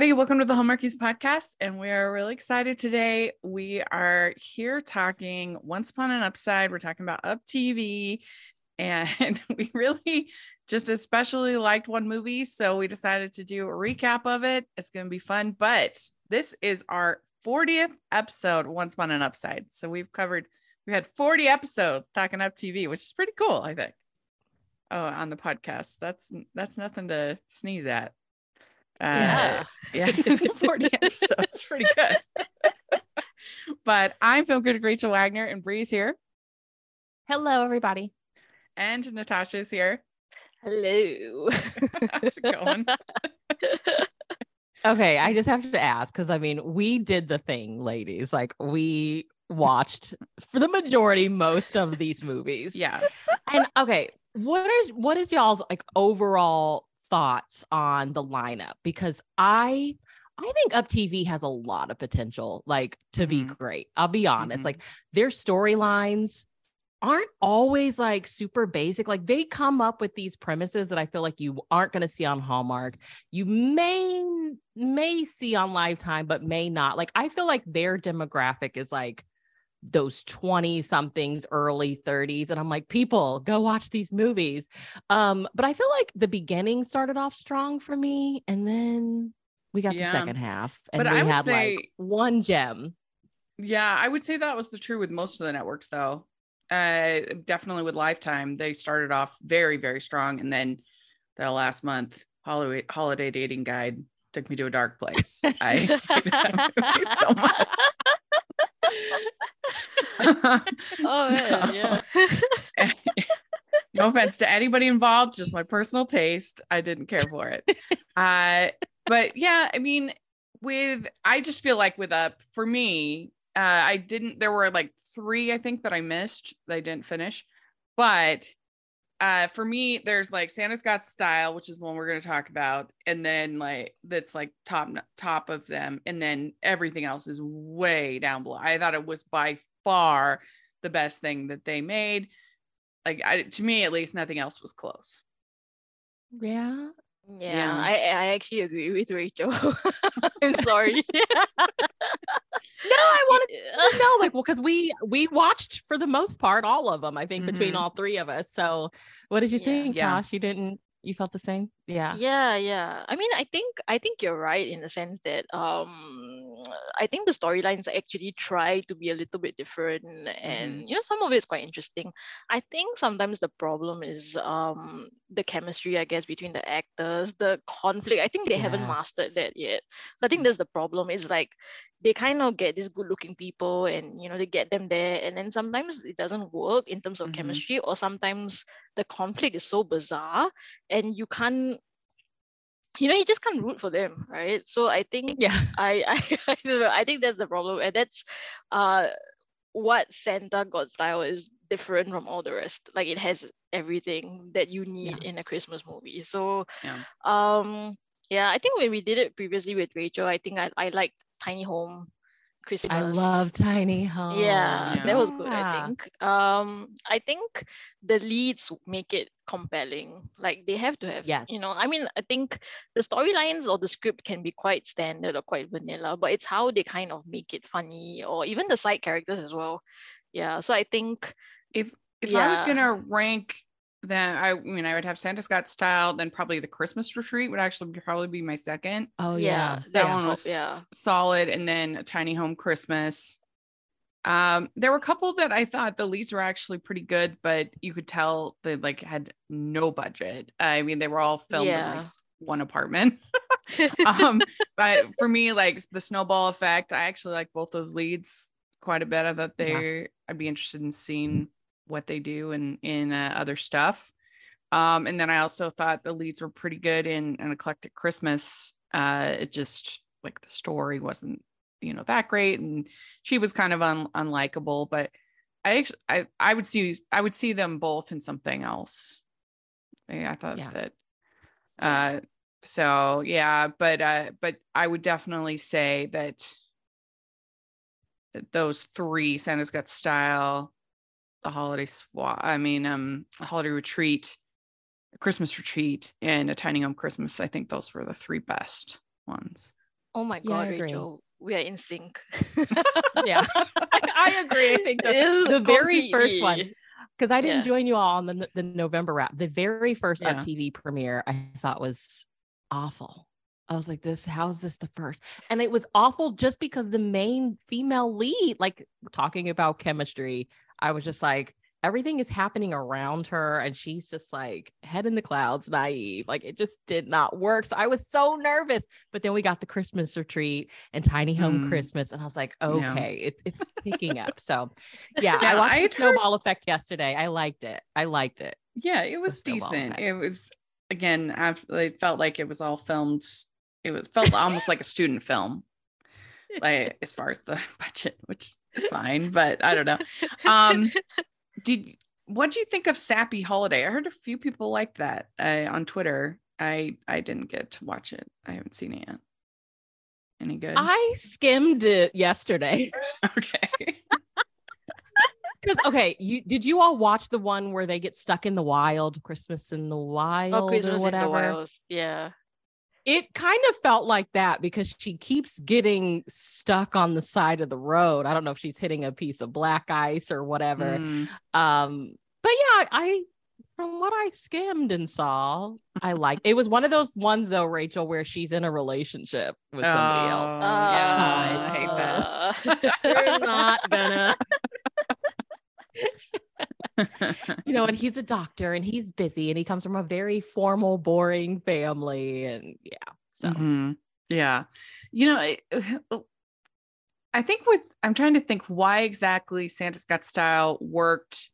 everybody. Welcome to the Hallmarkies podcast. And we are really excited today. We are here talking Once Upon an Upside. We're talking about Up TV. And we really just especially liked one movie. So we decided to do a recap of it. It's going to be fun. But this is our 40th episode, Once Upon an Upside. So we've covered, we had 40 episodes talking Up TV, which is pretty cool, I think. Oh, on the podcast. That's that's nothing to sneeze at. Uh, yeah, 40 episodes, pretty good. but I'm Film Critic Rachel Wagner, and Bree's here, Hello, everybody. and Natasha's here. Hello. How's it going? Okay, I just have to ask because I mean, we did the thing, ladies. Like, we watched for the majority most of these movies. yes. And okay, what is what is y'all's like overall thoughts on the lineup? Because I I think Up TV has a lot of potential, like to be Mhm. great. I'll be honest. Mhm. Like their storylines aren't always like super basic. Like they come up with these premises that I feel like you aren't going to see on Hallmark. You may may see on Lifetime, but may not. Like I feel like their demographic is like those 20 somethings early 30s and i'm like people go watch these movies um but i feel like the beginning started off strong for me and then we got Yeah. the second half and But we I would had say- like one gem Yeah, I would say that was the true with most of the networks, though. Uh, definitely with Lifetime, they started off very, very strong, and then the last month, holiday holiday dating guide took me to a dark place. I hated that movie so much. Oh man, yeah. no offense to anybody involved, just my personal taste. I didn't care for it. Uh, but yeah, I mean, with I just feel like with up for me, uh, I didn't. There were like three I think that I missed. That I didn't finish, but uh for me there's like santa's got style which is one we're going to talk about and then like that's like top top of them and then everything else is way down below. I thought it was by far the best thing that they made. Like I, to me at least nothing else was close. Yeah Yeah, Yeah. I I actually agree with Rachel. I'm sorry. no i wanted Yeah. to know like well because we we watched for the most part all of them i think between Mhm. all three of us so what did you Yeah. think Yeah. josh you didn't you felt the same? Yeah. Yeah yeah. I mean i think i think you're right in the sense that um i think the storylines actually try to be a little bit different and you know some of it is quite interesting. I think sometimes the problem is um the chemistry i guess between the actors the conflict. I think they haven't mastered that yet. So i think that's the problem. Is like they kind of get these good looking people and you know they get them there and then sometimes it doesn't work in terms of Mhm. chemistry or sometimes the conflict is so bizarre and you can't you know you just can't root for them right so i think yeah I, I I don't know. I think that's the problem, and that's uh what Santa Got style is different from all the rest. Like it has everything that you need in a Christmas movie. So Yeah. um yeah, I think when we did it previously with Rachel, I think I, I liked Tiny Home Christmas. i love tiny home yeah, that was good. I think. Um, I think the leads make it compelling. Like they have to have, yes. you know. I mean, I think the storylines or the script can be quite standard or quite vanilla, but it's how they kind of make it funny, or even the side characters as well. Yeah. So I think, if if i was gonna rank then i mean i would have santa's got style then probably the christmas retreat would actually probably be my second. Oh yeah, yeah. That that's one was- yeah. solid and then a tiny home christmas. Um there were a couple that i thought the leads were actually pretty good but you could tell they like had no budget. I mean they were all filmed in like one apartment. Um but for me like the snowball effect i actually like both those leads quite a bit. I thought Yeah. they i'd be interested in seeing what they do in in uh, other stuff. Um and then i also thought the leads were pretty good in an eclectic christmas. Uh it just like the story wasn't you know that great and she was kind of un- unlikable but i actually i i would see i would see them both in something else. I, I thought Yeah. that uh so yeah but uh but i would definitely say that those three santa's got style the holiday swap i mean um a holiday retreat a christmas retreat and a tiny home christmas i think those were the three best ones Oh my god, agree. Rachel, we are in sync. yeah, I, I agree. I think the, It is the very first one because I didn't Yeah. join you all on the, the November wrap. The very first Yeah. TV premiere I thought was awful. I was like, this, how is this the first? And it was awful just because the main female lead, like talking about chemistry, I was just like, everything is happening around her and she's just like head in the clouds, naive. Like it just did not work. So I was so nervous. But then we got the Christmas retreat and Tiny Home Mm. Christmas. And I was like, okay, it's it's picking up. So yeah, I Now, watched I the had heard- snowball effect yesterday. I liked it. I liked it. Yeah, it was decent. effect. It was again, I've, felt like it was all filmed. It was felt almost like a student film, like as far as the budget, which is fine, but I don't know. Um, did what do you think of Sappy Holiday? I heard a few people like that uh, on Twitter. I I didn't get to watch it. I haven't seen it yet. Any good? I skimmed it yesterday. okay. Because okay, you did you all watch the one where they get stuck in the wild, Christmas in the wild oh, Christmas or in the whatever? Wilds. Yeah. It kind of felt like that because she keeps getting stuck on the side of the road. I don't know if she's hitting a piece of black ice or whatever. Mm, Um, but yeah, I from what I skimmed and saw, I liked it was one of those ones though, Rachel, where she's in a relationship with somebody else. Oh, yeah, I hate that. that. You're not gonna you know, and he's a doctor and he's busy and he comes from a very formal, boring family. And yeah, so Mhm. Yeah. You know, it- I think with, I'm trying to think why exactly Santa's Got Style worked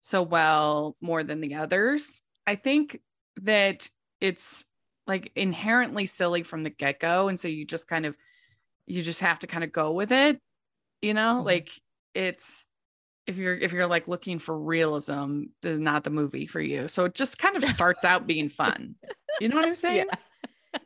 so well more than the others. I think that it's like inherently silly from the get go. And so you just kind of, you just have to kind of go with it. You know, Mhm. like it's, if you're if you're like looking for realism, this is not the movie for you. So it just kind of starts out being fun. You know what I'm saying?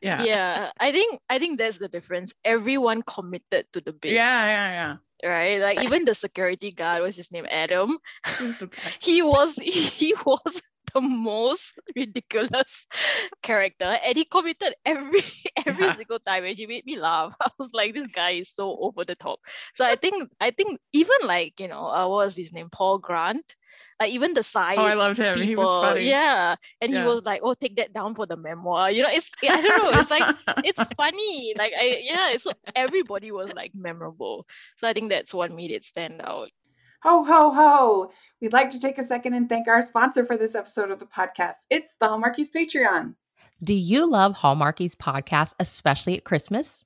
Yeah. yeah. I think I think that's the difference. Everyone committed to the bit. Yeah, yeah, yeah Right. Like even the security guard, was his name? Adam. yeah. He's the best. He was he was the most ridiculous character and he committed every every Yeah. single time and he made me laugh. I was like this guy is so over the top. So i think i think even like you know uh, what was his name? Paul grant? Like even the side Oh, I loved him. people, He was funny. yeah. And Yeah. he was like oh take that down for the memoir. You know it's i don't know. It's like it's funny. Like i yeah it's everybody was like memorable. So i think that's what made it stand out Ho, ho, ho! We'd like to take a second and thank our sponsor for this episode of the podcast. It's the Hallmarkies Patreon. do you love Hallmarkies podcast, especially at Christmas?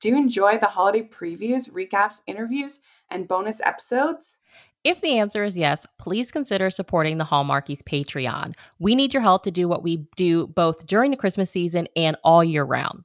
Do you enjoy the holiday previews, recaps, interviews, and bonus episodes? If the answer is yes, please consider supporting the Hallmarkies Patreon. We need your help to do what we do both during the Christmas season and all year round.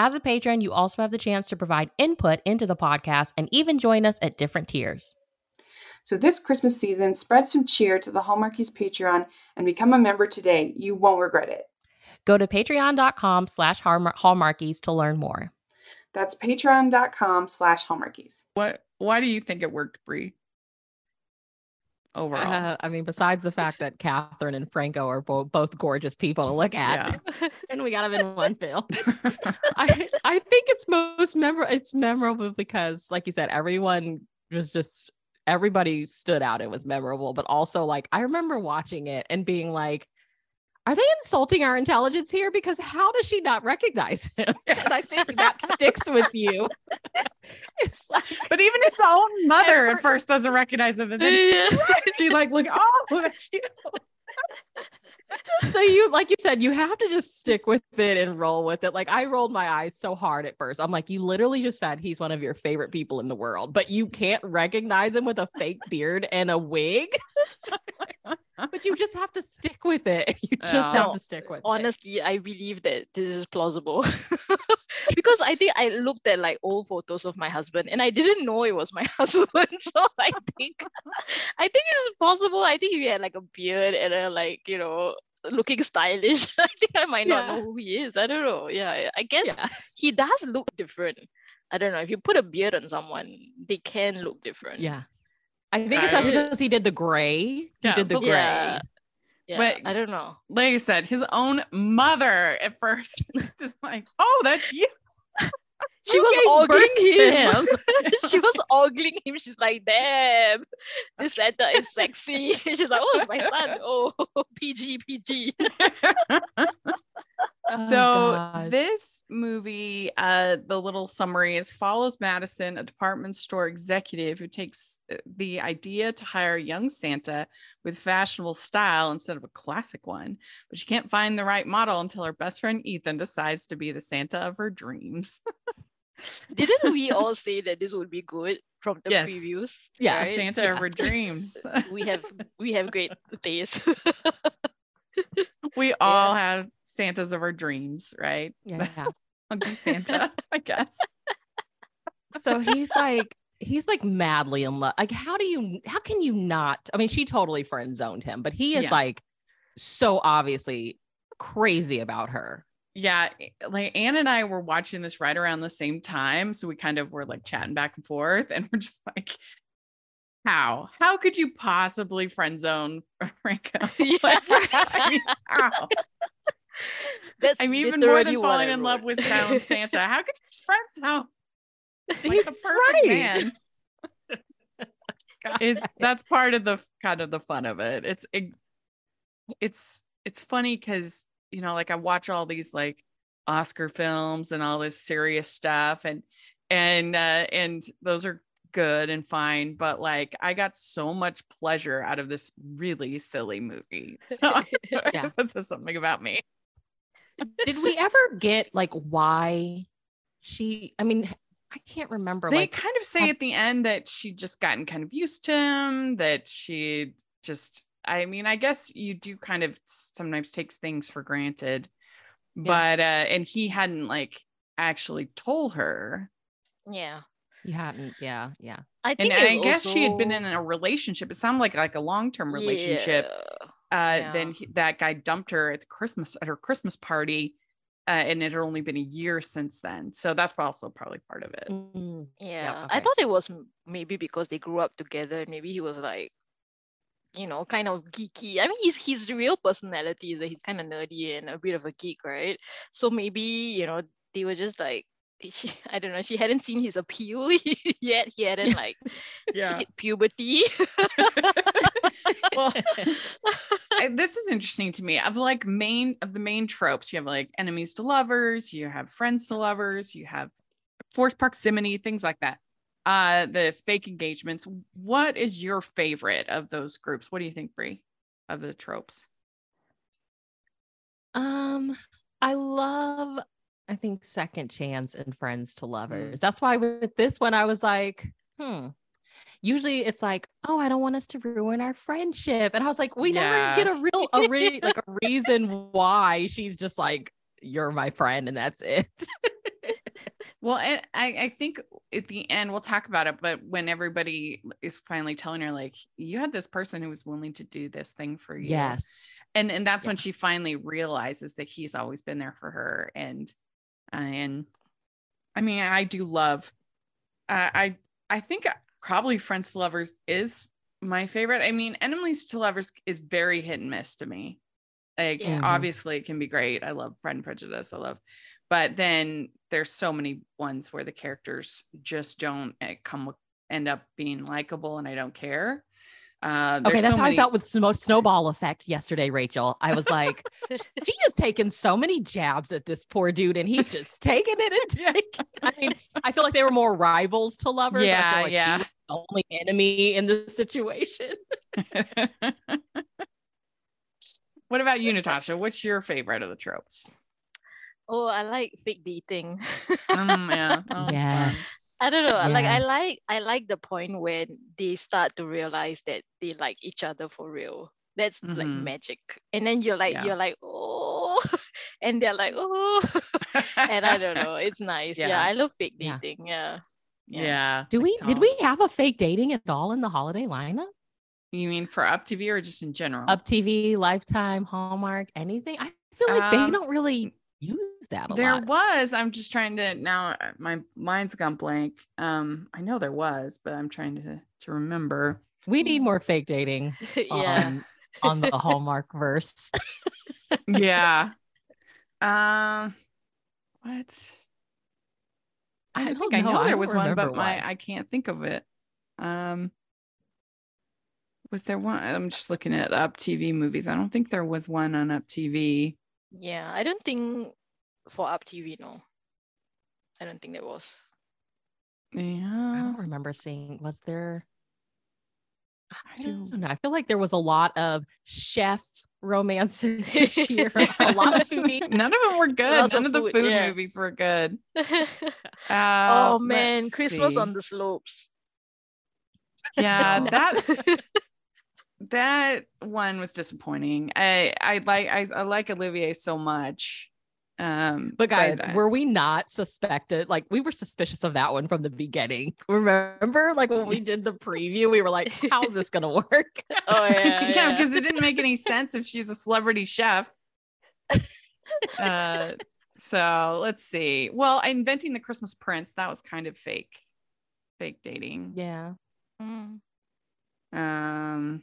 As a patron, you also have the chance to provide input into the podcast and even join us at different tiers. So this Christmas season, spread some cheer to the Hallmarkies Patreon and become a member today. You won't regret it. Go to patreon.com slash hallmarkies to learn more. That's patreon.com slash hallmarkies. what why do you think it worked, Brie? Overall. Uh, I mean, besides the fact that Catherine and Franco are bo- both gorgeous people to look at, and we got them in one film. I I think it's most memorable. It's memorable because, like you said, everyone was just everybody stood out and was memorable. But also, like I remember watching it and being like, "Are they insulting our intelligence here? Because how does she not recognize him?" And I think that sticks with you. like but even his own mother at first doesn't recognize him. And then she like look, oh, that's you. so you like you said you have to just stick with it and roll with it like i rolled my eyes so hard at first i'm like you literally just said he's one of your favorite people in the world but you can't recognize him with a fake beard and a wig but you just have to stick with it. You just Yeah. have to stick with it. honestly i believe that this is plausible because i think i looked at like old photos of my husband and i didn't know it was my husband so i think i think it's possible i think if he had like a beard and a like you know looking stylish i think i might not Yeah. know who he is i don't know yeah I- i guess Yeah. he does look different i don't know if you put a beard on someone they can look different Yeah. I think I especially don't- because he did the gray. He Yeah, did the but- gray. yeah yeah But- i don't know like I said, his own mother at first just like, oh, that's you. she was ogling birth him. she was ogling him. She's like, damn, this Santa is sexy. She's like, oh, it's my son. Oh, PG, PG. Oh, So this movie, uh, the little summary is follows Madison, a department store executive who takes uh, the idea to hire a young Santa with fashionable style instead of a classic one, but she can't find the right model until her best friend Ethan decides to be the Santa of her dreams. Didn't we all say that this would be good from the Yes. previews? Yeah, right? Santa of her dreams. We have we have great taste. we all have Santas of our dreams, right? yeah. Monkey Santa, I guess. so he's like he's like madly in love like how do you how can you not i mean she totally friend zoned him but he is Yeah. like so obviously crazy about her yeah eh, like anne and i were watching this right around the same time so we kind of were like chatting back and forth and we're just like how how could you possibly friend zone franco Like, how? That's i'm even more than falling in love with style and santa. How could you friend zone like the perfect right. man? Is that's part of the kind of the fun of it. It's it, it's it's funny because you know like i watch all these like oscar films and all this serious stuff and and uh and those are good and fine but like i got so much pleasure out of this really silly movie. So I Yeah. guess that says something about me did we ever get like why she i mean i can't remember they like kind of say have- at the end that she'd just gotten kind of used to him that she just i mean i guess you do kind of sometimes takes things for granted. But uh and he hadn't like actually told her. Yeah. you hadn't yeah yeah. I and think i it's guess she had been in a relationship. It sounded like like a long-term relationship. Yeah. Uh then he, that guy dumped her at the christmas at her christmas party uh, and it had only been a year since then so that's also probably part of it Mm, Yeah, okay. I thought it was maybe because they grew up together. Maybe he was like, you know, kind of geeky. I mean, his his real personality is that he's kind of nerdy and a bit of a geek, right? So maybe you know they were just like, she, I don't know, she hadn't seen his appeal yet. He hadn't like hit puberty. well I- this is interesting to me. Of like main of the main tropes you have like enemies to lovers you have friends to lovers you have forced proximity things like that. Uh the fake engagements. What is your favorite of those groups? What do you think Brie of the tropes? Um, I love, I think second chance and friends to Mm. lovers. That's why with this one, I was like, hmm. Usually it's like, oh, I don't want us to ruin our friendship. And I was like, we Yeah. never get a real a re- like a reason why she's just like, you're my friend, and that's it. well and I, I think at the end we'll talk about it but when everybody is finally telling her like you had this person who was willing to do this thing for you yes. and and that's Yeah. when she finally realizes that he's always been there for her and and i mean i do love uh, i i think probably friends to lovers is my favorite. I mean enemies to lovers is very hit and miss to me. Like Yeah. Obviously it can be great. I love pride and prejudice. I love but then there's so many ones where the characters just don't uh, come end up being likable and i don't care uh Okay, that's so how I felt with snow- snowball effect yesterday, Rachel. I was like, she has taken so many jabs at this poor dude, and he's just taking it and taking. I mean, I feel like they were more rivals to lovers. I feel Yeah, like yeah. She was the only enemy in the situation. what about you, Natasha? What's your favorite of the tropes? oh, I like fake dating. Um, yeah. Oh, it's fun. I don't know. Like I like I like the point when they start to realize that they like each other for real. That's like Mhm. magic. And then you're like, Yeah. you're like, oh, and they're like, oh, and I don't know. It's nice. Yeah, Yeah. I love fake Yeah. dating. Yeah. yeah. Do we did we have a fake dating at all in the holiday lineup? You mean for Up TV or just in general? Up TV, Lifetime, Hallmark, anything? I feel like Um, they don't really use that a there lot. was. I'm just trying to now. uh, My mind's gone blank. Um, I know there was, but I'm trying to to remember. We need more fake dating yeah. on on the Hallmark verse. yeah. Um, what? I, I think don't I know. know I there don't was one, but remember my why. I can't think of it. Um, was there one? I'm just looking at Up TV movies. I don't think there was one on Up TV. Yeah. I don't think for Up TV, no. I don't think there was. Yeah. I don't remember seeing. Was there? I do. don't know. I feel like there was a lot of chef romances this year. a lot of foodies. None of them were good. Lots of None of the food, food yeah. movies were good. oh Uh, man, Christmas see. on the slopes. Yeah, No. that that one was disappointing. I I like I, I like Olivier so much. Um But guys, I- were we not suspected? Like we were suspicious of that one from the beginning. Remember, like when we did the preview, we were like, "How's this gonna work?" oh yeah. yeah, because it didn't make any sense if she's a celebrity chef. uh so let's see. Well, inventing the Christmas Prince, that was kind of fake. Fake dating. Yeah. Mm. Um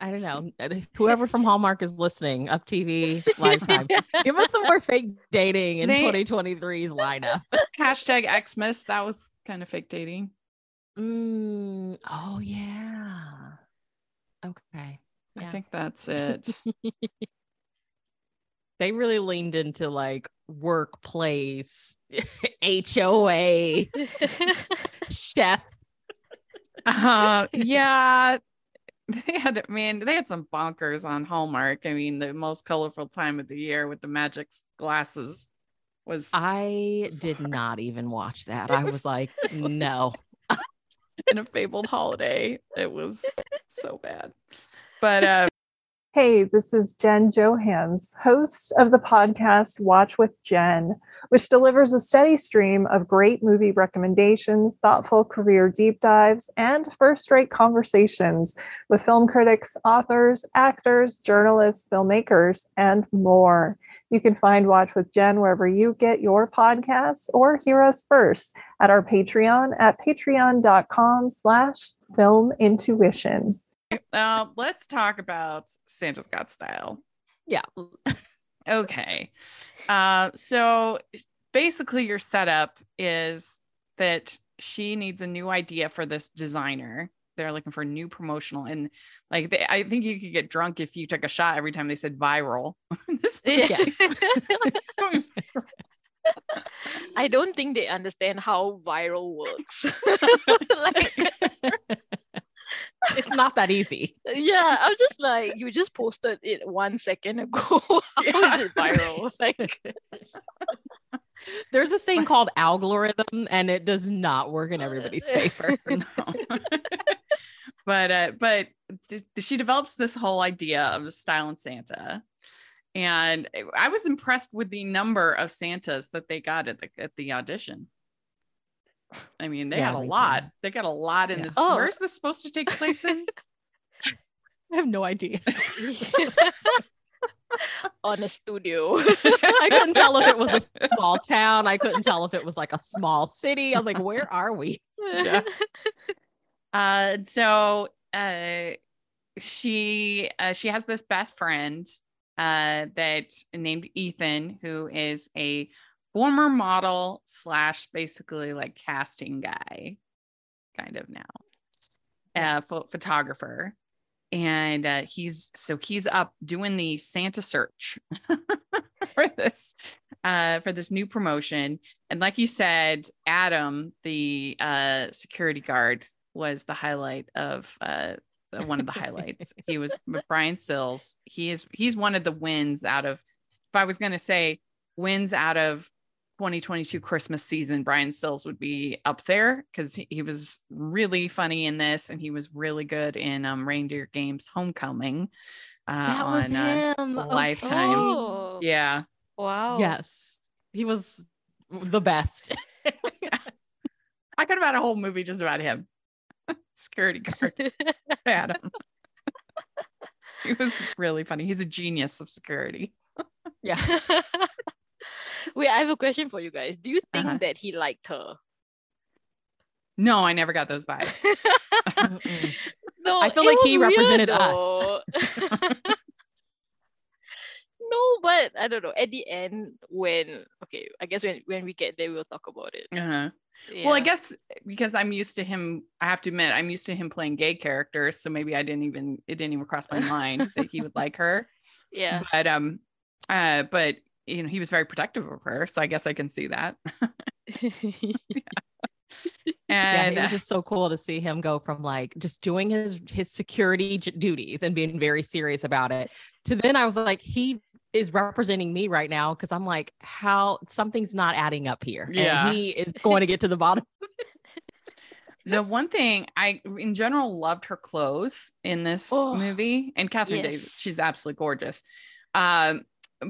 I don't know. Whoever from Hallmark is listening, Up TV, Lifetime, give us some more fake dating in They- 2023's lineup. hashtag Xmas, that was kind of fake dating. Mm, oh yeah. Okay. I think that's it. They really leaned into like workplace, HOA, chef. Uh, yeah, they had man, they had some bonkers on Hallmark. I mean, the most colorful time of the year with the magic glasses was I did not even watch that. It I was- was like, no. in a fabled holiday. It was so bad. But uh Hey, this is Jen Johans, host of the podcast Watch with Jen, which delivers a steady stream of great movie recommendations, thoughtful career deep dives, and first rate conversations with film critics, authors, actors, journalists, filmmakers, and more. You can find Watch with Jen wherever you get your podcasts or hear us first at our Patreon at patreon.com slash film intuition. Uh, let's talk about Santa's Got Style. Yeah. Okay. Uh, so basically, your setup is that she needs a new idea for this designer. They're looking for new promotional, and like they, I think you could get drunk if you took a shot every time they said viral. This movie Yeah. is. I don't think they understand how viral works. like, it's not that easy. yeah, I'm just like, you just posted it one second ago. How is it viral? Like, There's this thing called algorithm, and it does not work in everybody's favor. no. but uh, but th- she develops this whole idea of a style in Santa, and I was impressed with the number of Santas that they got at the at the audition. I mean, they Yeah, had a lot. did. They got a lot in Yeah. this. Oh. Where's this supposed to take place in? I have no idea. on a studio. I couldn't tell if it was a small town. I couldn't tell if it was like a small city. I was like, where are we? Yeah. Uh, so uh, she uh, she has this best friend uh, that named Ethan, who is a former model slash basically like casting guy, kind of now, uh, pho- photographer, and uh, he's so he's up doing the Santa search for this uh, for this new promotion. And like you said, Adam, the uh, security guard, was the highlight of uh, one of the highlights. he was Brian Sills. He is he's one of the wins out of. If I was going to say wins out of 2022 Christmas season, Brian Stills would be up there because he, he was really funny in this and he was really good in um, Reindeer Games Homecoming uh, on uh. Lifetime. Oh, yeah. wow. Yes. He was the best. I could have had a whole movie just about him. Security guard. Adam. he was really funny. He's a genius of security. yeah. Wait, I have a question for you guys. Do you think Uh-huh. that he liked her? No, I never got those vibes. No, I feel like he was weird represented us. no, but I don't know. At the end, when okay, I guess when when we get there, we'll talk about it. Uh-huh. Well, I guess because I'm used to him, I have to admit, I'm used to him playing gay characters. So maybe I didn't even, it didn't even cross my mind that he would like her. Yeah. But, um, uh, but, you know, he was very protective of her. So I guess I can see that. Yeah, And it was just so cool to see him go from like just doing his his security j- duties and being very serious about it to then I was like, he is representing me right now because I'm like, how something's not adding up here. And Yeah. he is going to get to the bottom. the one thing I, in general, loved her clothes in this Oh, movie, and Catherine yes. Davis, she's absolutely gorgeous. Um,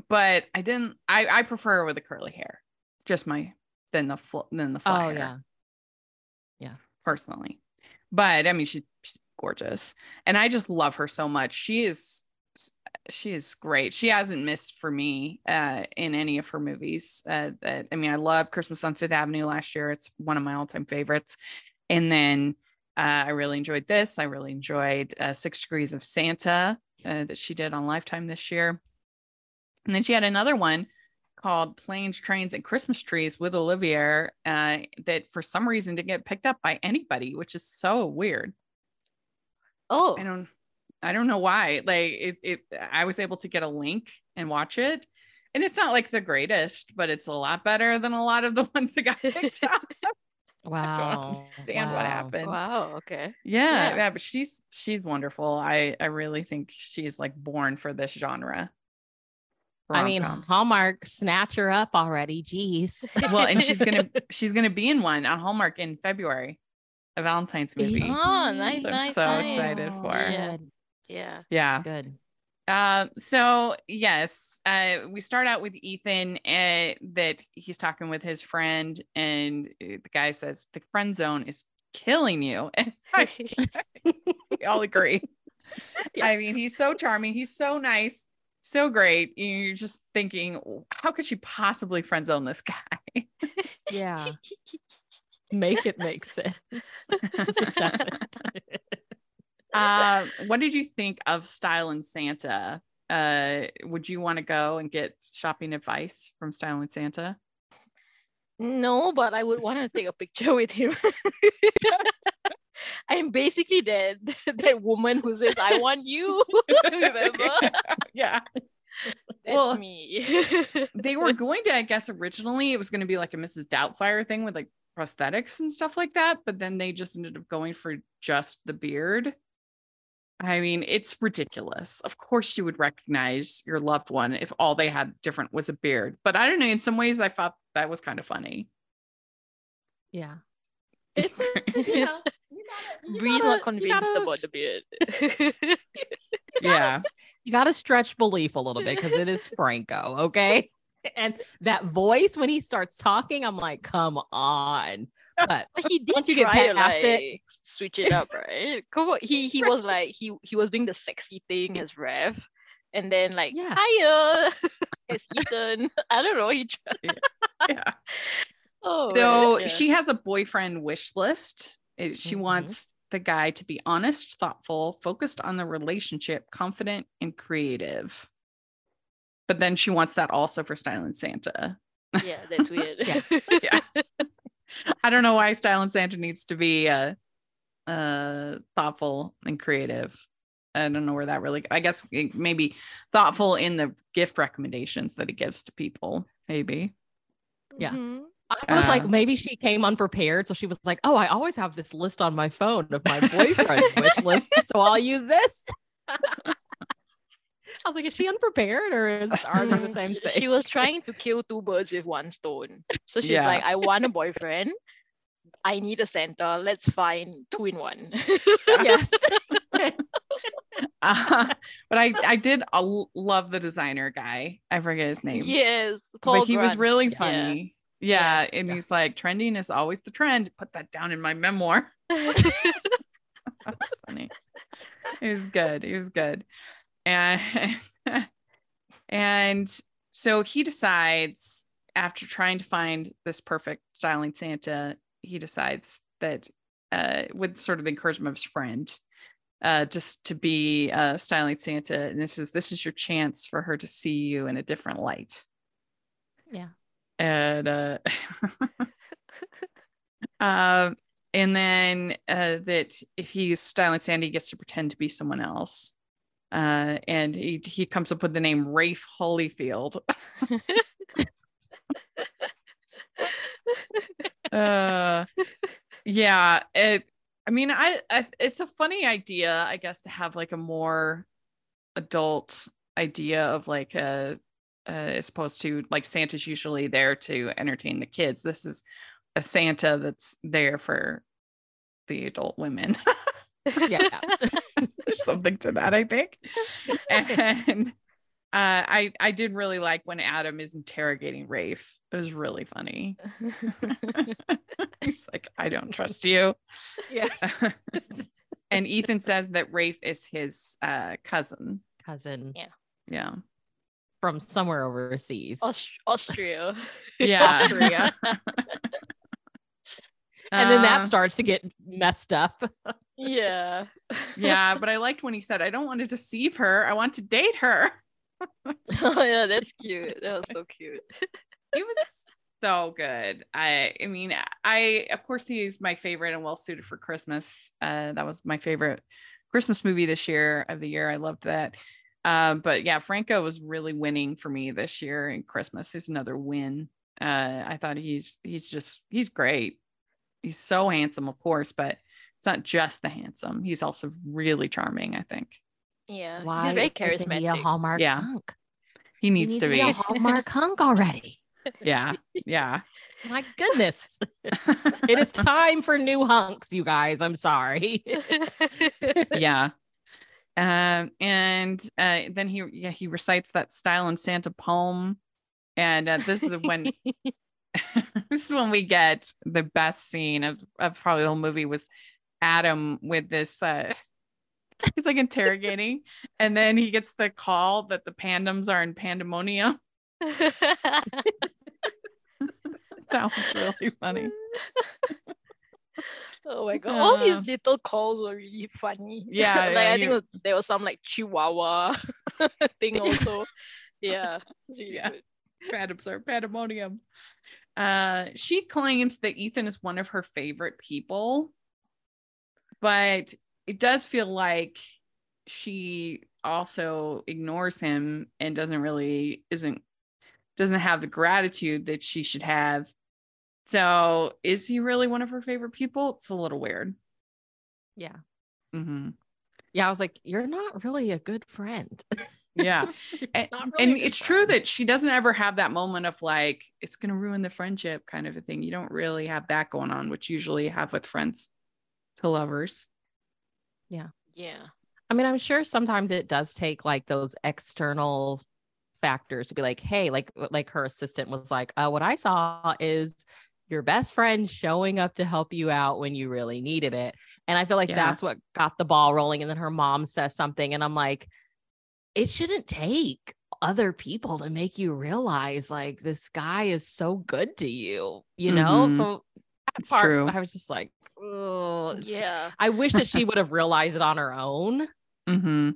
but I didn't. I I prefer her with the curly hair, just my than the fl- than the flat Oh hair. yeah. personally. But I mean, she, she's gorgeous, and I just love her so much. She is she is great. She hasn't missed for me uh, in any of her movies. Uh, that I mean, I love Christmas on Fifth Avenue last year. It's one of my all time favorites. And then uh, I really enjoyed this. I really enjoyed uh, Six Degrees of Santa uh, that she did on Lifetime this year. And then she had another one called Planes, Trains, and Christmas Trees with Olivier uh, that for some reason didn't get picked up by anybody, which is so weird. oh, I don't I don't know why. Like it, it I was able to get a link and watch it. And it's not like the greatest, but it's a lot better than a lot of the ones that got picked up. Wow. Don't understand what happened. wow. Okay. Yeah, Yeah. yeah, but she's she's wonderful. I I really think she's like born for this genre. I mean, Rom-coms. Hallmark snatch her up already. Jeez. well, and she's gonna she's gonna be in one on Hallmark in February, a Valentine's movie. Oh, nice, I'm nice, so nice. excited for. Yeah. Yeah. Yeah. Good. Uh, so yes, uh, we start out with Ethan uh, that he's talking with his friend, and uh, the guy says the friend zone is killing you, and I, we all agree. I mean, he's so charming, he's so nice, so great. You're just thinking, how could she possibly friend zone this guy? Yeah. Make it make sense. it uh, what did you think of Style and Santa? Uh, would you want to go and get shopping advice from Style and Santa? No, but I would want to take a picture with him. I'm basically that that woman who says, "I want you." Remember? yeah. That's Well, me. They were going to, I guess, originally it was going to be like a Mrs. Doubtfire thing with like prosthetics and stuff like that, but then they just ended up going for just the beard. I mean, it's ridiculous. Of course, you would recognize your loved one if all they had different was a beard. But I don't know. In some ways, I thought that was kind of funny. yeah. It's a, you know, you gotta, Bree's gotta- not convinced gotta- about the beard. you Yeah. gotta- You got to stretch belief a little bit because it is Franco, okay? And that voice when he starts talking, I'm like, come on. But But he did Once you get try to past it- switch it up, right? Come on, he he was like he he was doing the sexy thing as Rev, and then like Yeah. hiya, as Ethan. I don't know. He tried. Yeah. Oh, so man, yeah. she has a boyfriend wish list. It- she Mhm. wants the guy to be honest, thoughtful, focused on the relationship, confident, and creative. But then she wants that also for Style and Santa. yeah, that's weird. Yeah. Yeah. I don't know why Style and Santa needs to be uh, uh, thoughtful and creative. I don't know where that really. I guess maybe thoughtful in the gift recommendations that he gives to people. Maybe. Yeah. Mhm. I was like, Uh, maybe she came unprepared. So she was like, oh, I always have this list on my phone of my boyfriend's wish list. So I'll use this. I was like, is she unprepared or is are they the same thing? She was trying to kill two birds with one stone. So she's Yeah. like, I want a boyfriend. I need a center. Let's find two in one. yes. Uh, but I I did uh, love the designer guy. I forget his name. yes. Paul but he was really funny. Yeah, and yeah. he's like, trending is always the trend. Put that down in my memoir. That's funny. It was good. It was good. And and so he decides after trying to find this perfect styling Santa, he decides that uh with sort of the encouragement of his friend, uh just to be uh styling Santa. And this is this is your chance for her to see you in a different light. Yeah. And uh um and then uh, that if he's styling Sandy, he gets to pretend to be someone else. Uh, and he he comes up with the name Rafe Holyfield. uh, yeah, it. I mean, I, I it's a funny idea, I guess, to have like a more adult idea of like a, uh, as opposed to like Santa's usually there to entertain the kids. This is a Santa that's there for the adult women. Yeah. There's something to that, I think. And uh, I I did really like when Adam is interrogating Rafe. It was really funny. He's like, I don't trust you. Yeah. and Ethan says that Rafe is his uh, cousin. Cousin Yeah. Yeah. From somewhere overseas. Aust- Austria. Yeah. Austria. and then Uh, that starts to get messed up. yeah. yeah, but I liked when he said, I don't want to deceive her. I want to date her. oh yeah, that's cute. That was so cute. He was so good. I I mean, I of course he's my favorite and well suited for Christmas. Uh that was my favorite Christmas movie this year of the year. I loved that. Um, but yeah, Franco was really winning for me this year in Christmas. Is another win. Uh, I thought he's he's just he's great. He's so handsome, of course, but it's not just the handsome. He's also really charming. I think Yeah. Why He's very isn't he a. Hallmark Yeah. hunk? he He needs, to be. a Hallmark hunk already. yeah, yeah. My goodness. It is time for new hunks, you guys. I'm sorry. yeah. Um, and uh, then he yeah he recites that style and Santa poem, and uh, this is when this is when we get the best scene of, of probably the whole movie was Adam with this. Uh, he's like interrogating, and then he gets the call that the pandoms are in pandemonium. That was really funny. Oh my god, all these Uh, little calls were really funny. Yeah, like yeah, I think was- there was some like Chihuahua thing also. yeah, really Yeah. Pandoms are pandemonium. Uh, she claims that Ethan is one of her favorite people, but it does feel like she also ignores him and doesn't really isn't doesn't have the gratitude that she should have. So, is he really one of her favorite people? It's a little weird. yeah. hmm Yeah. I was like, you're not really a good friend. Yeah. You're and, really and a good it's true that she doesn't ever have that moment of like it's going to ruin the friendship kind of a thing you don't really have that going on which usually you have with friends to lovers Yeah. Yeah. I mean, I'm sure sometimes it does take like those external factors to be like, hey, like like her assistant was like, uh, what I saw is your best friend showing up to help you out when you really needed it. And I feel like Yeah. that's what got the ball rolling. And then her mom says something, and I'm like, it shouldn't take other people to make you realize like this guy is so good to you, you know? Mhm. So that It's part, true. I was just like, oh, Yeah. I wish that she would have realized it on her own. mm-hmm.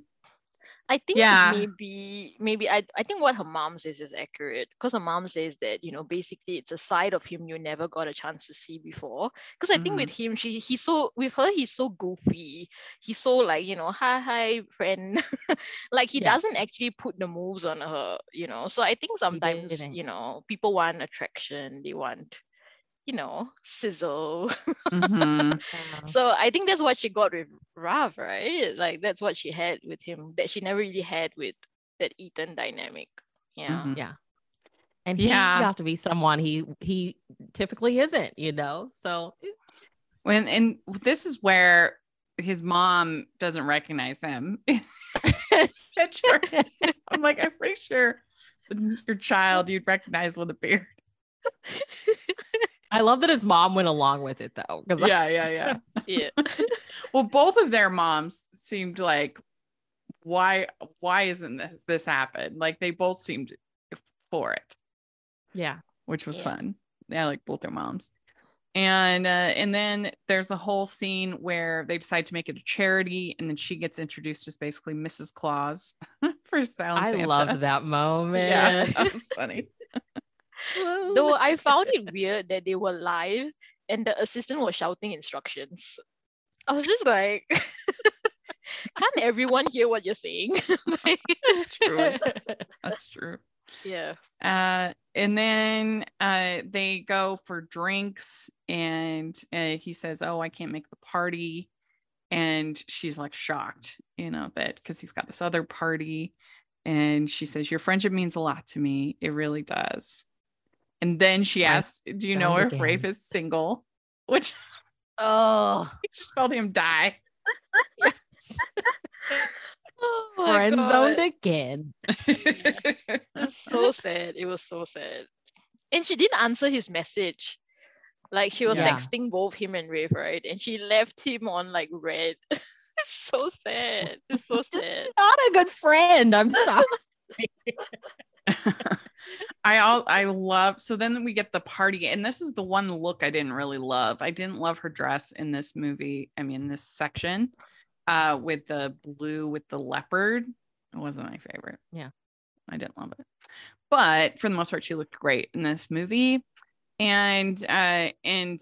I think Yeah. maybe maybe I I think what her mom says is accurate because her mom says that you know basically it's a side of him you never got a chance to see before because I think Mhm. with him she he's so with her he's so goofy he's so like you know hi hi friend like he Yeah. doesn't actually put the moves on her you know so I think sometimes you know people want attraction they want you know sizzle Mm-hmm. so I think that's what she got with Rav, right? Like that's what she had with him that she never really had with that Ethan dynamic. Yeah. Mhm. Yeah. And he Yeah. got to be someone he he typically isn't, you know. So When and this is where his mom doesn't recognize him. I'm like, I'm pretty sure your child you'd recognize with a beard. I love that his mom went along with it though. Because Yeah, yeah, yeah. Yeah. well, both of their moms seemed like, why, why isn't this this happen? Like they both seemed for it. yeah. which was Yeah. fun. Yeah, like both their moms. And uh, and then there's the whole scene where they decide to make it a charity, and then she gets introduced as basically Mrs. Claus for Silent I Santa. loved that moment. Yeah, that was funny. Though I found it weird that they were live and the assistant was shouting instructions. I was just like, can't everyone hear what you're saying? Like, True. That's true. yeah. Uh, and then uh, they go for drinks, and uh, he says, "Oh, I can't make the party," and she's like shocked, you know, that because he's got this other party, and she says, "Your friendship means a lot to me. It really does." And then she I "Do you know zoned if Rafe is single?" Which oh, he just felt him die. Oh my friend zoned again. It's so sad. It was so sad. And she didn't answer his message. Like she was Yeah. texting both him and Rafe, right? And she left him on like red. it's so sad. It's so sad. Not a good friend. I'm sorry. I all I love so then we get the party and this is the one look I didn't really love. I didn't love her dress in this movie. I mean this section uh with the blue with the leopard. It wasn't my favorite. Yeah. I didn't love it. But for the most part she looked great in this movie. And uh and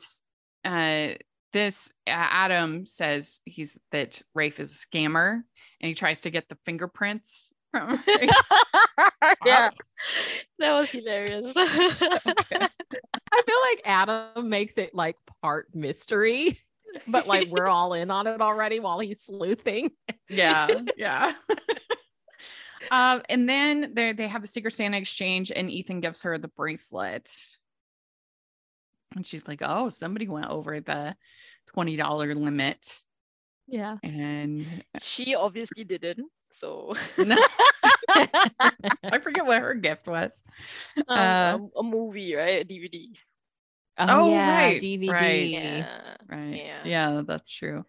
uh this uh, Adam says he's that Rafe is a scammer and he tries to get the fingerprints from yeah. That was hilarious. I feel like Adam makes it like part mystery, but like we're all in on it already while he's sleuthing. yeah yeah um and then they they have a secret santa exchange and ethan gives her the bracelet and she's like oh somebody went over the $20 limit Yeah. and she obviously didn't. So i forget what her gift was um, Uh, a, a movie, right? A DVD. Oh, yeah, right, DVD. right. Yeah. right Yeah. yeah that's true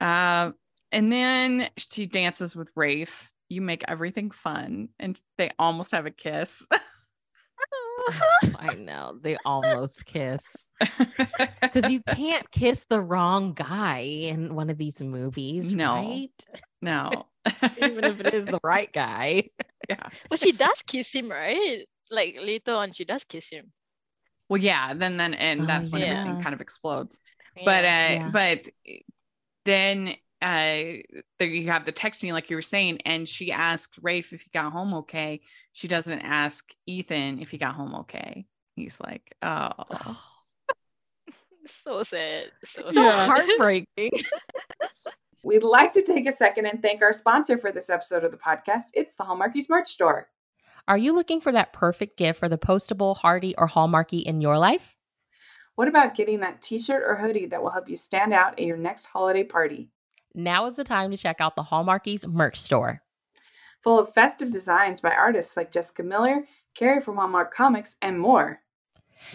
um and then she dances with rafe you make everything fun and they almost have a kiss I know they almost kiss because you can't kiss the wrong guy in one of these movies, No. right? no Even if it is the right guy. yeah But she does kiss him, right? Like later on, she does kiss him. well yeah then then and Oh, that's when yeah. everything kind of explodes but uh Yeah. Yeah. but then uh there you have the texting like you were saying and she asked rafe if he got home okay she doesn't ask ethan if he got home okay he's like oh so sad. So So Yeah. heartbreaking. We'd like to take a second and thank our sponsor for this episode of the podcast. It's the Hallmarkies merch store. Are you looking for that perfect gift for the postable, heartie, or hallmarky in your life? What about getting that t shirt or hoodie that will help you stand out at your next holiday party? Now is the time to check out the Hallmarkies merch store. Full of festive designs by artists like Jessica Miller, Carrie from Hallmark Comics, and more.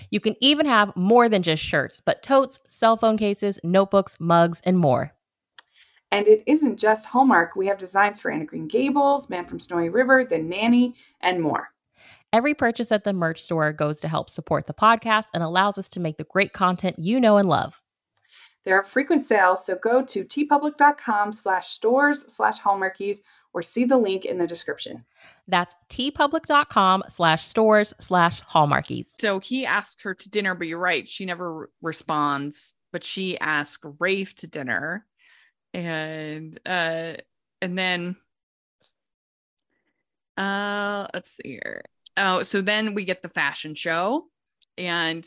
You can even have more than just shirts, but totes, cell phone cases, notebooks, mugs, and more. And it isn't just Hallmark. We have designs for Anne of Green Gables, Man from Snowy River, The Nanny, and more. Every purchase at the merch store goes to help support the podcast and allows us to make the great content you know and love. There are frequent sales, so go to teepublic.com slash stores slash hallmarkies or see the link in the description. That's teepublic.com slash stores slash hallmarkies. so he asked her to dinner but you're right she never re- responds but she asked rafe to dinner and uh and then uh let's see here oh so then we get the fashion show and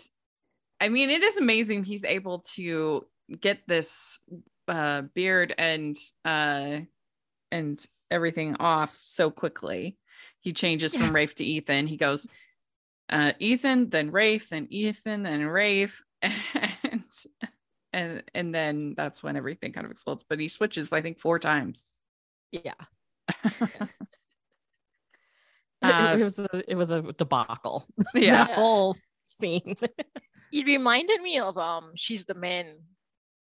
i mean it is amazing he's able to get this uh beard and uh and everything off so quickly he changes from Rafe to Ethan. He goes, uh, Ethan, then Rafe, then Ethan, then Rafe, and and and then that's when everything kind of explodes. But he switches, I think, four times. Yeah. Uh, it, it was a, it was a debacle. yeah. the whole scene. it reminded me of um she's the man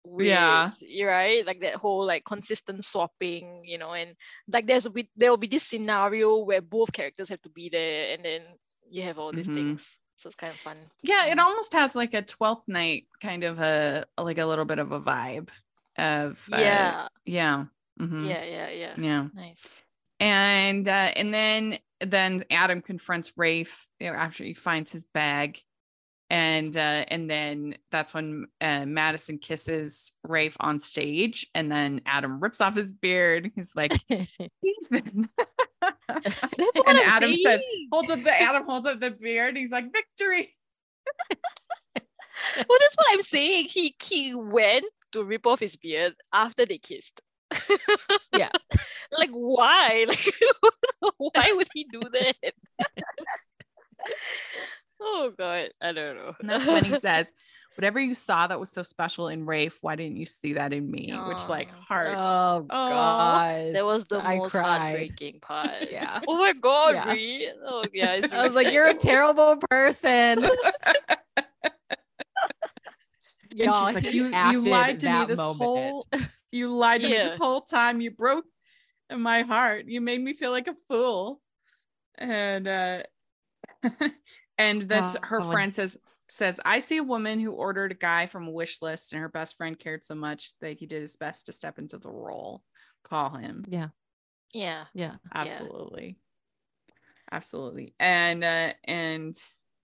with, Yeah. right like that whole like consistent swapping you know and like there's a bit there will be this scenario where both characters have to be there and then you have all these Mhm. things. So it's kind of fun. Yeah it almost has like a 12th night kind of a like a little bit of a vibe of uh, yeah. yeah mhm, yeah yeah yeah. Yeah. Nice. And uh and then then adam confronts rafe you know, after he finds his bag and uh and then that's when uh, madison kisses rafe on stage and then adam rips off his beard. He's like Ethan. that's what and adam says holds up the adam holds up the beard. He's like victory. Well that's what i'm saying. He he went to rip off his beard after they kissed. Yeah. like why? Like why would he do that oh god i don't know And that's when he says, Whatever you saw that was so special in Rafe, why didn't you see that in me? Which, like, heart. Oh god. that was the I most cried. heartbreaking part Yeah. oh my god Yeah. Brie. oh yeah it's I was like, you're a terrible person. Y'all, she's like, he you, you lied to me this moment. whole you lied to me this whole time. You broke my heart. You made me feel like a fool. And uh and this her Oh. friend says says, I see a woman who ordered a guy from a wish list and her best friend cared so much that he did his best to step into the role. Call him. Yeah. yeah Yeah. absolutely absolutely and uh and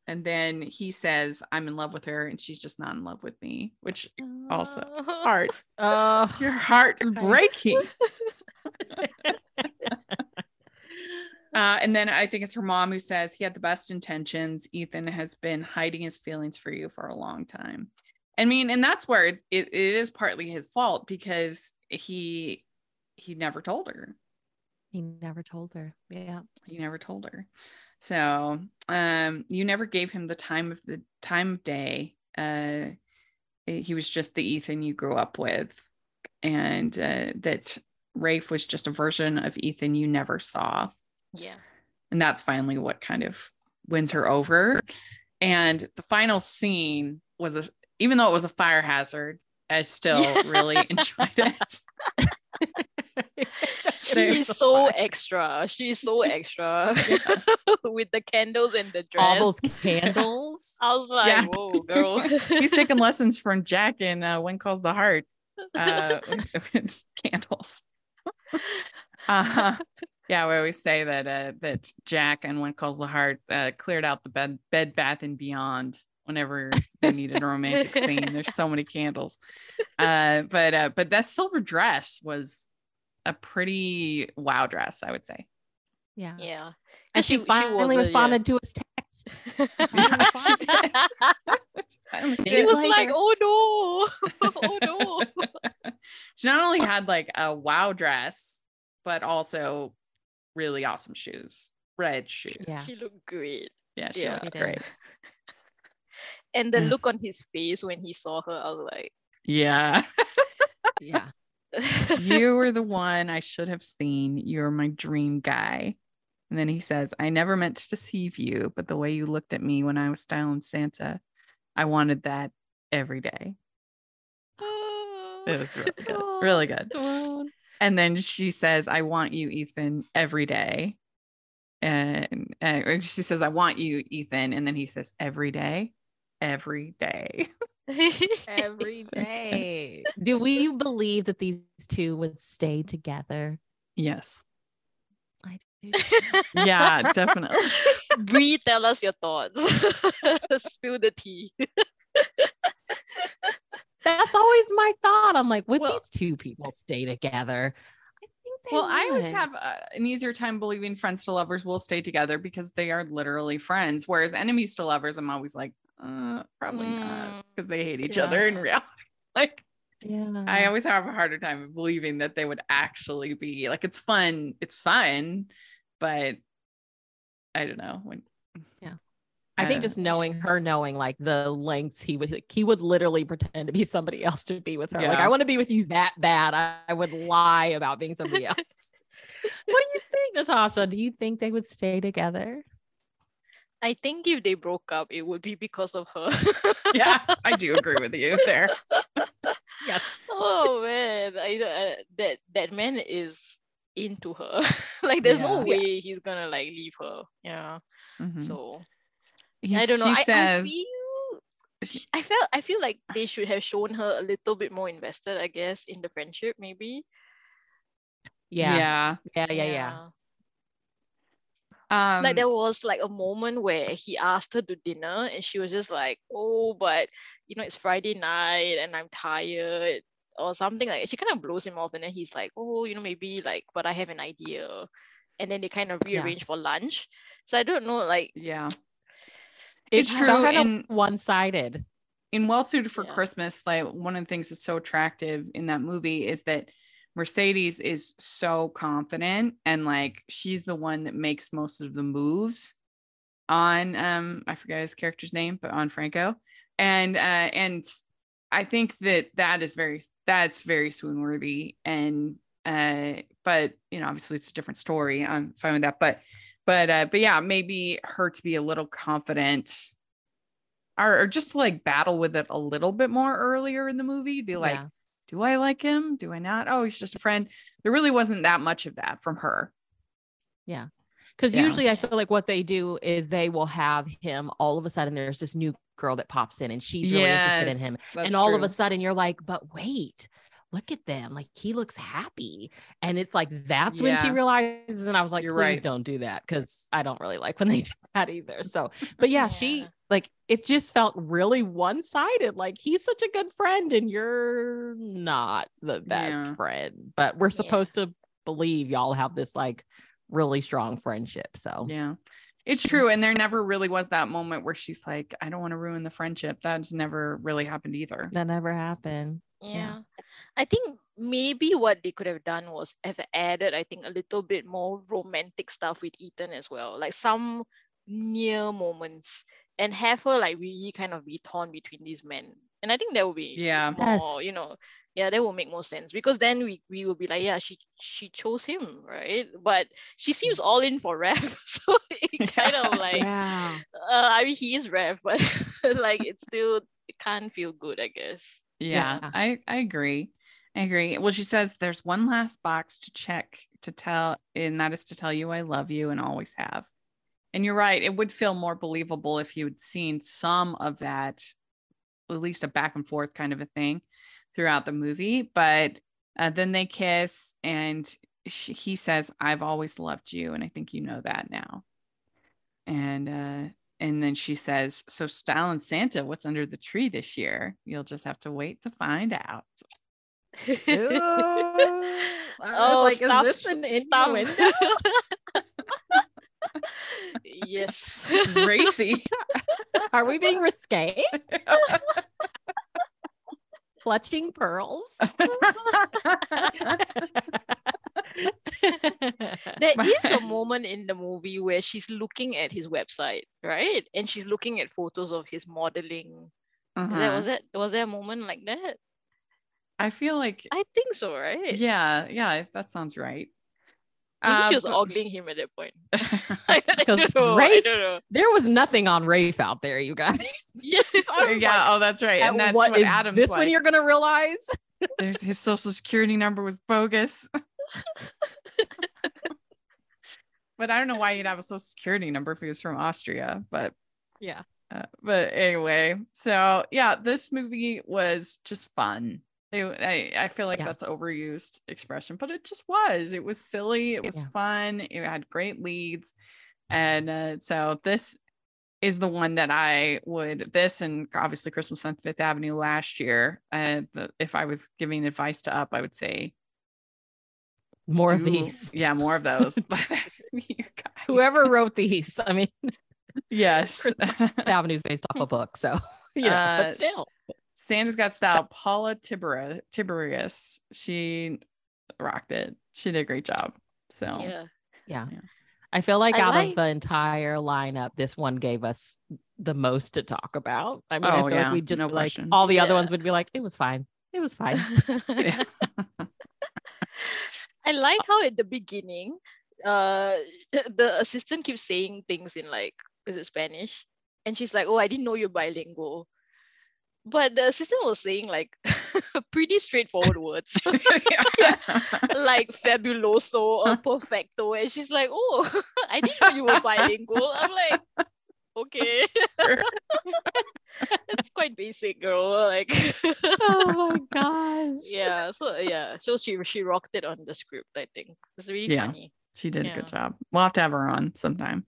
and then he says i'm in love with her and she's just not in love with me which Also, heart Oh, your heart is Okay. breaking uh and then i think it's her mom who says he had the best intentions. Ethan has been hiding his feelings for you for a long time. I mean and that's where it, it, is partly his fault because he he never told her. He never told her. Yeah. he never told her. So um you never gave him the time of the time of day uh he was just the ethan you grew up with. And uh that rafe was just a version of ethan you never saw yeah and that's finally what kind of wins her over and the final scene was a even though it was a fire hazard i still really enjoyed it she There's is so extra she's so extra with the candles and the dress All those candles. I was like, Yeah. whoa, girl. he's taking lessons from jack in uh, when calls the heart uh, with, with candles. uh, yeah, we always say that uh, that Jack and When Calls the Heart uh, cleared out the bed, bed, bath, and beyond whenever they needed a romantic scene. There's so many candles, uh, but uh, but that silver dress was a pretty wow dress, I would say. Yeah. yeah. And she, was finally a- responded to his text. Yeah, she did. Finally she was later. like, oh no. oh no. she not only had like a wow dress, but also really awesome shoes, red shoes. Yeah. She looked great. yeah, she Yeah. looked great. And the look on his face when he saw her, I was like, Yeah. Yeah. you were the one I should have seen. You're my dream guy. And then he says, I never meant to deceive you, but the way you looked at me when I was styling Santa, I wanted that every day. Oh, It was really good. Oh, Really good. Stone. And then she says, I want you, Ethan, every day. And, and she says, I want you, Ethan. And then he says, every day, every day. Every So good. day. Do we believe that these two would stay together? Yes. I do. Yeah, definitely. Bree, tell us your thoughts. Spill the tea. That's always my thought. I'm like, would Well- these two people stay together? I think they Well, I always have uh, an easier time believing friends to lovers will stay together because they are literally friends. Whereas enemies to lovers, I'm always like, uh, probably Mm, not because they hate each yeah. other in reality. Like, Yeah. I always have a harder time believing that they would actually be like, it's fun, it's fun, but I don't know when. I think just knowing her, knowing like the lengths he would, he would literally pretend to be somebody else to be with her. Like, I want to be with you that bad. I, I would lie about being somebody else. what do you think, Natasha? Do you think they would stay together? I think if they broke up, it would be because of her. Yeah, I do agree with you there. Yes. oh man, I, uh, that that man is into her. like, there's no Yeah. way he's gonna like leave her. Yeah. Mhm. So He- I don't know. She I, says, I feel she- I felt I feel like they should have shown her a little bit more invested, I guess, in the friendship, maybe. Yeah. yeah, Yeah. Yeah. Yeah. Um, like there was like a moment where he asked her to dinner and she was just like, Oh, but you know, it's Friday night and I'm tired or something like she kind of blows him off and then he's like, Oh, you know, maybe like, but I have an idea. And then they kind of Yeah. rearrange for lunch. So I don't know, like yeah, It's It's true. Kind and- of one sided. in Well Suited for Yeah. Christmas, like one of the things that's so attractive in that movie is that Mercedes is so confident and like she's the one that makes most of the moves on um I forget his character's name, but on Franco. And uh and I think that that is very that's very swoon worthy and uh but you know obviously it's a different story. I'm fine with that. But but uh but yeah, maybe her to be a little confident or, or just like battle with it a little bit more earlier in the movie be like Yeah. do i like him do i not oh he's just a friend there really wasn't that much of that from her Yeah. Because Yeah. usually I feel like what they do is they will have him all of a sudden there's this new girl that pops in and she's really interested in him. and all of a sudden you're like, but wait, look at them. Like he looks happy. And it's like that's when she realizes. And I was like, You're please right. don't do that because I don't really like when they do that either. So, but yeah, she like it just felt really one-sided. Like he's such a good friend and you're not the best Yeah. friend. But we're Yeah. supposed to believe y'all have this like really strong friendship. So yeah it's true and there never really was that moment where she's like i don't want to ruin the friendship that's never really happened either that never happened. Yeah. I think maybe what they could have done was have added, I think, a little bit more romantic stuff with Ethan as well. Like some near moments and have her like really kind of be torn between these men. And I think that would be Yeah. more, you know, yeah, that will make more sense because then we, we will be like, yeah, she she chose him, right? But she seems all in for Rafe. So it kind of like Yeah. uh, I mean he is Rafe, but like it still it can't feel good, I guess. Yeah, Yeah. i i agree i agree. Well she says there's one last box to check to tell and that is to tell you i love you and always have. And you're right it would feel more believable if you had seen some of that at least a back and forth kind of a thing throughout the movie but uh, then they kiss and she, he says i've always loved you and i think you know that now. And uh and then she says so style and santa what's under the tree this year you'll just have to wait to find out oh, like, is this an stuff. innuendo? yes. racy Are we being risque? Clutching pearls. there is a moment in the movie where she's looking at his website, right? And she's looking at photos of his modeling. Is that Uh-huh. was that was there a moment like that? i feel like I think so, right? yeah yeah that sounds right Maybe Uh, she was but- ogling him at that point. I, I don't know. I don't know. there was nothing on Rafe out there, you guys. Yeah. yeah oh that's right and And that's what what, is adam's this like. when you're gonna realize? There's his social security number was bogus. But I don't know why you'd have a social security number if he was from Austria. But Yeah. uh, but anyway, so yeah, this movie was just fun. I I feel like Yeah. that's overused expression, but it just was. It was silly. It was Yeah. fun. It had great leads, and uh, so this is the one that I would this and obviously Christmas on Fifth Avenue last year. Uh, the, if I was giving advice to up, I would say More of these. Yeah, more of those. You. Whoever wrote these, I mean, Yes. Avenue's based off a book, so yeah, Uh, but still. Santa's got style. Paula Tiberius. Tiberius. She rocked it. She did a great job. So Yeah. Yeah. Yeah. I feel like I out like- of the entire lineup, this one gave us the most to talk about. I mean, I Oh, feel yeah, like we'd just no be like all the other ones would be like, it was fine. It was fine. I like how at the beginning, uh, the assistant keeps saying things in like, is it Spanish? And she's like, oh, I didn't know you're bilingual. But the assistant was saying like pretty straightforward words, like fabuloso or perfecto. And she's like, oh, I didn't know you were bilingual. I'm like, okay. it's quite basic, girl. Like, oh my gosh. yeah. So yeah, so she she rocked it on the script. I think it's really Yeah. funny. She did a good job. We'll have to have her on sometime.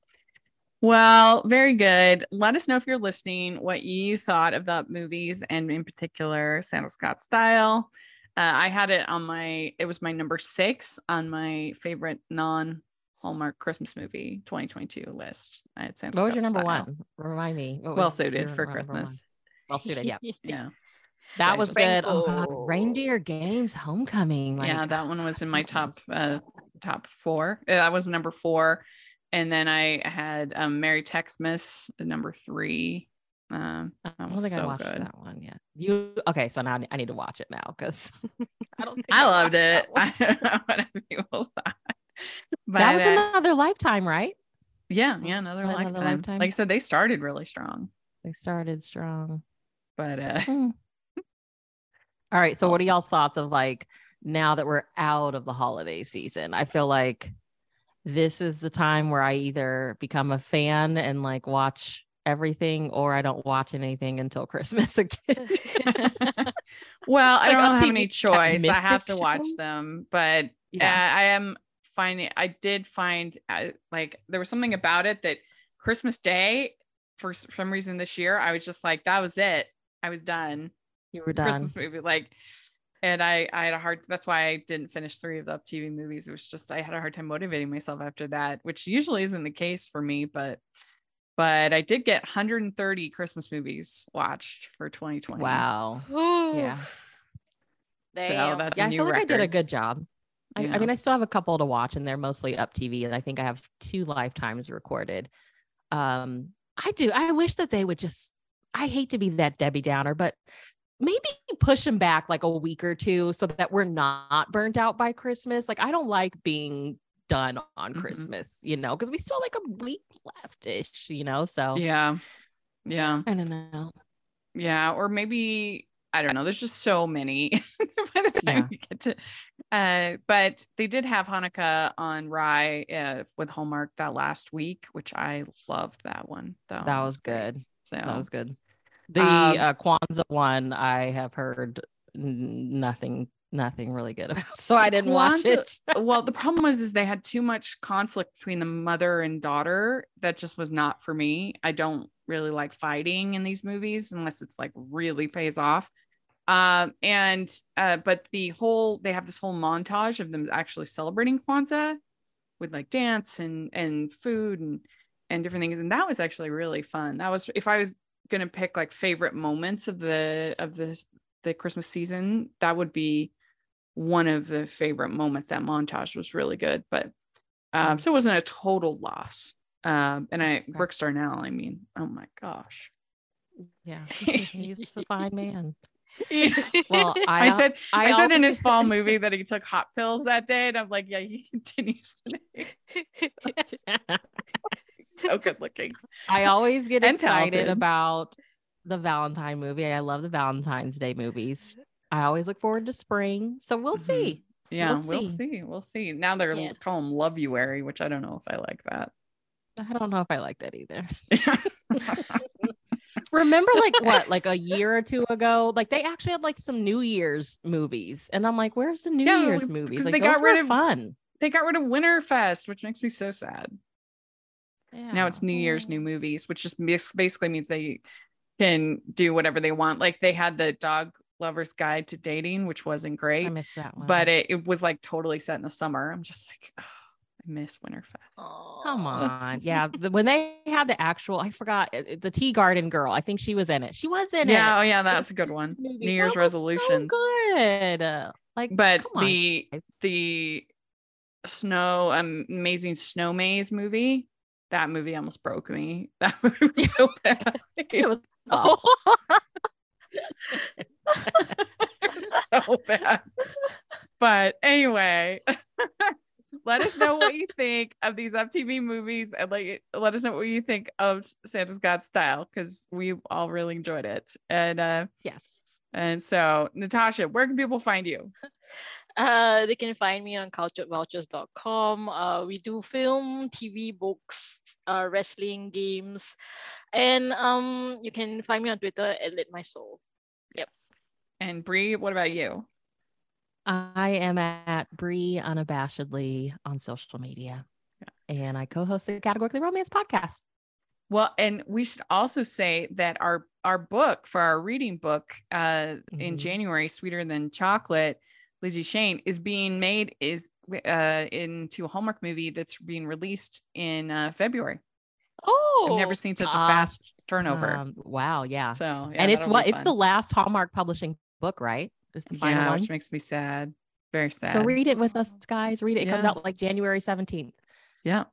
Well, very good. Let us know if you're listening what you thought of the movies and in particular Santa's Got Style. Uh, I had it on my, it was my number six on my favorite non Hallmark Christmas movie 2022 list. I had Santa What was your number Style. one? Remind me. Well suited for? Christmas. Well suited, yeah. Yeah. That was good. Oh, God, Reindeer Games Homecoming. Like, yeah, that one was in my top uh top four. Uh, That was number four. And then I had um Merry Texmas number three. Um I that don't was think I watched good. that one yet. You okay? So now I need to watch it now because I don't. Think I loved watched it. I don't know what people thought. But that was another lifetime, right? yeah, yeah, another, Another lifetime. Lifetime. Like I said, they started really strong. They started strong. But uh Hmm. All right. So, what are y'all's thoughts of like now that we're out of the holiday season? I feel like this is the time where I either become a fan and like watch everything, or I don't watch anything until Christmas again. well, I Like don't have TV, any choice. I have to watch them, but yeah. Uh, I am finding I did find uh, like there was something about it that Christmas Day for s- some reason this year I was just like that was it I was done you were done. Christmas movie like and I I had a hard that's why I didn't finish three of the up TV movies it was just I had a hard time motivating myself after that which usually isn't the case for me but but I did get 130 Christmas movies watched for 2020 Wow. Ooh. Yeah. Damn. that's a Yeah, I feel like I did a good job. I, Yeah. I mean, I still have a couple to watch, and they're mostly up TV, and I think I have two lifetimes recorded. Um, I do. I wish that they would just. I hate to be that Debbie Downer, but maybe push them back like a week or two so that we're not burnt out by Christmas. Like I don't like being done on Mhm. Christmas, you know, because we still like a week leftish, you know. So yeah yeah I don't know. Yeah, or maybe I don't know. There's just so many by the time Yeah. you get to. Uh, but they did have Hanukkah on Rye uh, with Hallmark that last week, which I loved that one. Though That was good. So That was good. The Um, uh, Kwanzaa one I have heard n- nothing, nothing really good about, so I didn't watch it. well, the problem was is they had too much conflict between the mother and daughter. That just was not for me. I don't really like fighting in these movies unless it's like really pays off. Um, and uh, but the whole they have this whole montage of them actually celebrating Kwanzaa with like dance and and food and and different things, and that was actually really fun. That was if I was gonna pick like favorite moments of the of the the Christmas season, that would be one of the favorite moments. That montage was really good, but um, so it wasn't a total loss. Um, and I Okay. Brooks Darnell, I mean, oh my gosh. Yeah, he's a fine man. Well, I, I, said I, I said in his fall movie that he took hot pills that day, and I'm like, yeah, he continues to be so good looking. I always get And excited talented. about the Valentine movie. I love the Valentine's Day movies. I always look forward to spring, so we'll Mhm. see. Yeah, We'll we'll, see. see. We'll see. Now they're Yeah. calling him Loveuary, which I don't know if I like that. I don't know if I like that either. Remember, like what, like a year or two ago, like they actually had like some New Year's movies, and I'm like, "Where's the New Yeah, Year's because movies?" they Like, got those rid of- fun. they got rid of Winterfest, which makes me so sad. Yeah. Now it's New Year's new movies, which just basically means they can do whatever they want. Like they had the Dog Lover's Guide to Dating, which wasn't great. I missed that one. but it, it was like totally set in the summer. I'm just like, oh, I miss Winterfest. Come on, yeah. The, when they had the actual, I forgot it- it- the Tea Garden girl. I think she was in it. She was in Yeah, it. oh yeah, that's a good one. movie. New Year's That was so resolutions. good. Uh, Like, But come on, the guys. the snow um, amazing snow maze movie. That movie almost broke me. That movie was so bad. It was Oh, It was so bad. But anyway, let us know what you think of these UpTV movies and like let us know what you think of Santa's Got Style because we all really enjoyed it. And uh yes. and so Natasha, where can people find you? Uh, they can find me on culturedvultures.com. Uh, we do film, TV, books, uh, wrestling, games, and um, you can find me on Twitter at Lit My Soul. Yep. And Brie, what about you? I am at Bree unabashedly on social media. And I co-host the Categorically Romance podcast. Well, and we should also say that our our book for our reading book uh in Mhm. January, Sweeter Than Chocolate, Lizzie Shane is being made is uh into a Hallmark movie that's being released in uh February. Oh, I've never seen such a fast turnover. Um, wow, yeah. so yeah, and it's what it's the last Hallmark publishing book, right? It's the final yeah, one. which makes me sad. Very sad. So read it with us, guys. Read it. It comes out like January 17th. Yeah.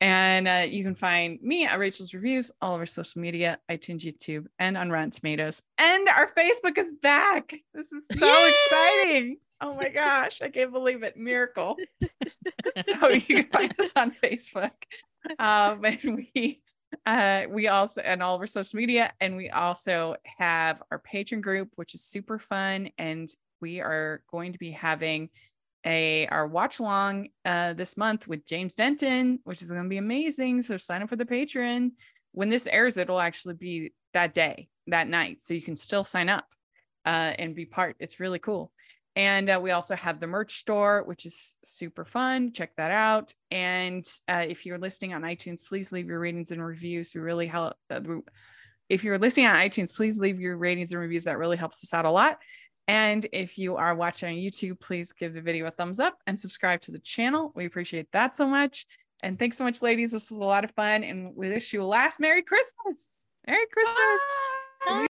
And uh, you can find me at Rachel's Reviews all over social media, iTunes, YouTube, and on Rotten Tomatoes. And our Facebook is back. This is so Yay! exciting. Oh my gosh. I can't believe it. Miracle. so you can find us on Facebook. Um, and we uh we also and all of our social media and we also have our Patreon group which is super fun and we are going to be having a our watch along uh this month with James Denton which is going to be amazing so sign up for the Patreon. When this airs it'll actually be that day that night so you can still sign up uh and be part. It's really cool and uh, we also have the merch store, which is super fun. Check that out. And uh, if you're listening on iTunes, please leave your ratings and reviews. We really help. Uh, if you're listening on iTunes, please leave your ratings and reviews. That really helps us out a lot. And if you are watching on YouTube, please give the video a thumbs up and subscribe to the channel. We appreciate that so much. And thanks so much, ladies. This was a lot of fun. And we wish you a last Merry Christmas. Merry Christmas.